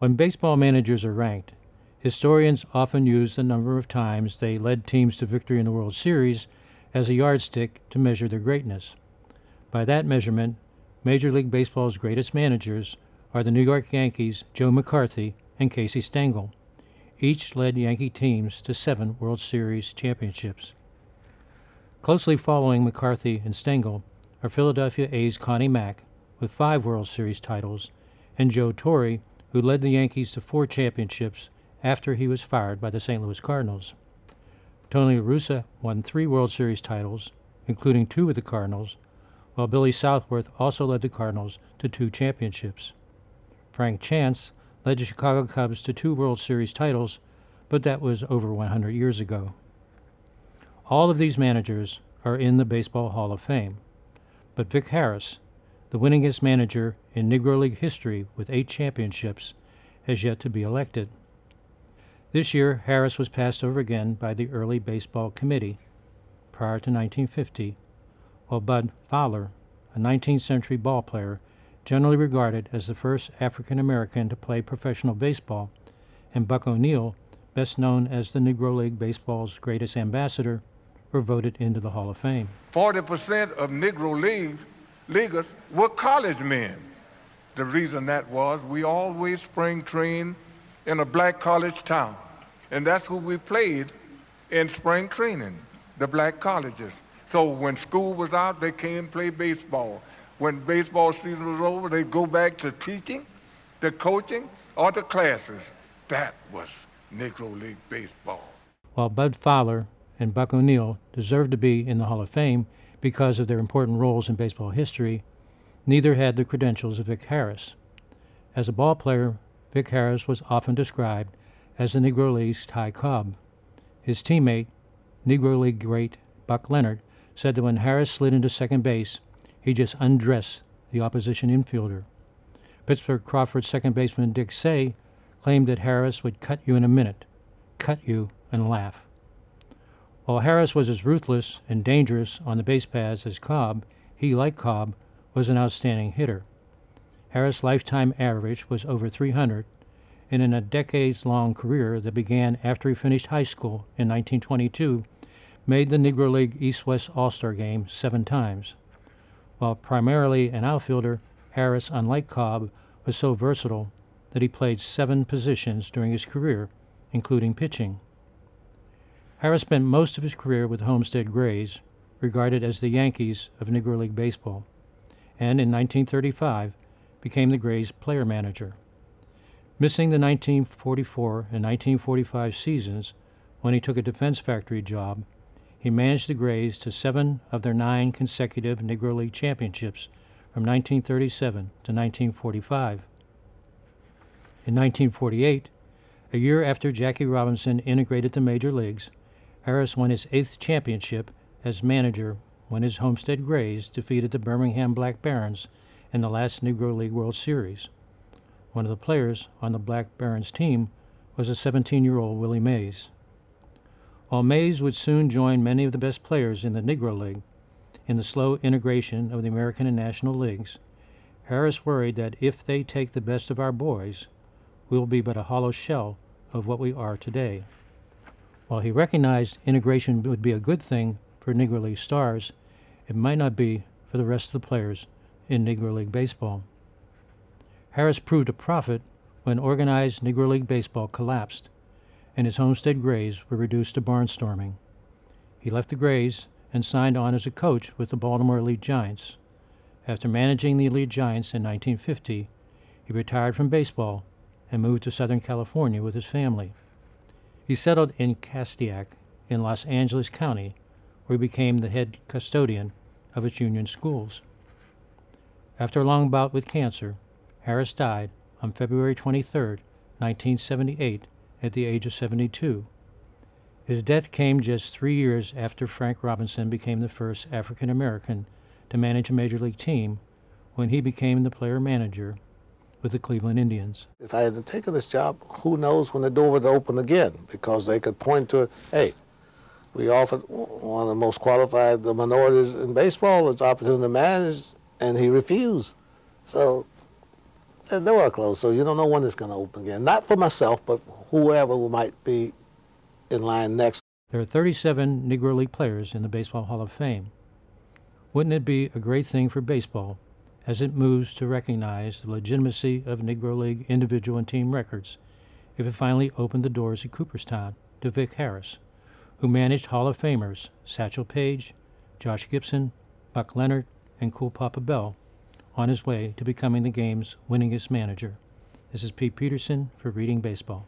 When baseball managers are ranked, historians often use the number of times they led teams to victory in the World Series as a yardstick to measure their greatness. By that measurement, Major League Baseball's greatest managers are the New York Yankees' Joe McCarthy and Casey Stengel. Each led Yankee teams to seven World Series championships. Closely following McCarthy and Stengel are Philadelphia A's Connie Mack with five World Series titles, and Joe Torre, who led the Yankees to four championships after he was fired by the St. Louis Cardinals. Tony La Russa won three World Series titles, including two with the Cardinals, while Billy Southworth also led the Cardinals to two championships. Frank Chance led the Chicago Cubs to two World Series titles, but that was over 100 years ago. All of these managers are in the Baseball Hall of Fame. But Vic Harris, the winningest manager in Negro League history with eight championships, has yet to be elected. This year, Harris was passed over again by the Early Baseball Committee prior to 1950, while Bud Fowler, a 19th century ball player, generally regarded as the first African American to play professional baseball, and Buck O'Neil, best known as the Negro League Baseball's greatest ambassador, were voted into the Hall of Fame. 40% of Negro leagues, leaguers were college men. The reason that was we always spring trained in a black college town. And that's who we played in spring training, the black colleges. So when school was out, they came play baseball. When baseball season was over, they'd go back to teaching, the coaching, or the classes. That was Negro League baseball. While Bud Fowler and Buck O'Neil deserved to be in the Hall of Fame because of their important roles in baseball history, neither had the credentials of Vic Harris. As a ball player, Vic Harris was often described as the Negro League's Ty Cobb. His teammate, Negro League great Buck Leonard, said that when Harris slid into second base, he just undressed the opposition infielder. Pittsburgh Crawford second baseman Dick Seay claimed that Harris would cut you in a minute, cut you and laugh. While Harris was as ruthless and dangerous on the base paths as Cobb, he, like Cobb, was an outstanding hitter. Harris' lifetime average was over 300, and in a decades long career that began after he finished high school in 1922, made the Negro League East West All Star game seven times. While primarily an outfielder, Harris, unlike Cobb, was so versatile that he played seven positions during his career, including pitching. Harris spent most of his career with Homestead Grays, regarded as the Yankees of Negro League Baseball, and in 1935 became the Grays player manager. Missing the 1944 and 1945 seasons when he took a defense factory job, he managed the Grays to seven of their nine consecutive Negro League championships from 1937 to 1945. In 1948, a year after Jackie Robinson integrated the major leagues, Harris won his eighth championship as manager when his Homestead Grays defeated the Birmingham Black Barons in the last Negro League World Series. One of the players on the Black Barons team was a 17 year old Willie Mays. While Mays would soon join many of the best players in the Negro League, in the slow integration of the American and National Leagues, Harris worried that if they take the best of our boys, we will be but a hollow shell of what we are today. While he recognized integration would be a good thing for Negro League stars, it might not be for the rest of the players in Negro League Baseball. Harris proved a prophet when organized Negro League Baseball collapsed and his Homestead Grays were reduced to barnstorming. He left the Grays and signed on as a coach with the Baltimore Elite Giants. After managing the Elite Giants in 1950, he retired from baseball and moved to Southern California with his family. He settled in Castaic in Los Angeles County, where he became the head custodian of its union schools. After a long bout with cancer, Harris died on February 23, 1978, at the age of 72. His death came just three years after Frank Robinson became the first African American to manage a major league team when he became the player manager with the Cleveland Indians. If I hadn't taken this job, who knows when the door would open again because they could point to, hey, we offered one of the most qualified the minorities in baseball this opportunity to manage, and he refused. So the door closed, so you don't know when it's going to open again. Not for myself, but whoever might be in line next. There are 37 Negro League players in the Baseball Hall of Fame. Wouldn't it be a great thing for baseball as it moves to recognize the legitimacy of Negro League individual and team records if it finally opened the doors at Cooperstown to Vic Harris, who managed Hall of Famers Satchel Paige, Josh Gibson, Buck Leonard, and Cool Papa Bell on his way to becoming the game's winningest manager. This is Pete Peterson for Reading Baseball.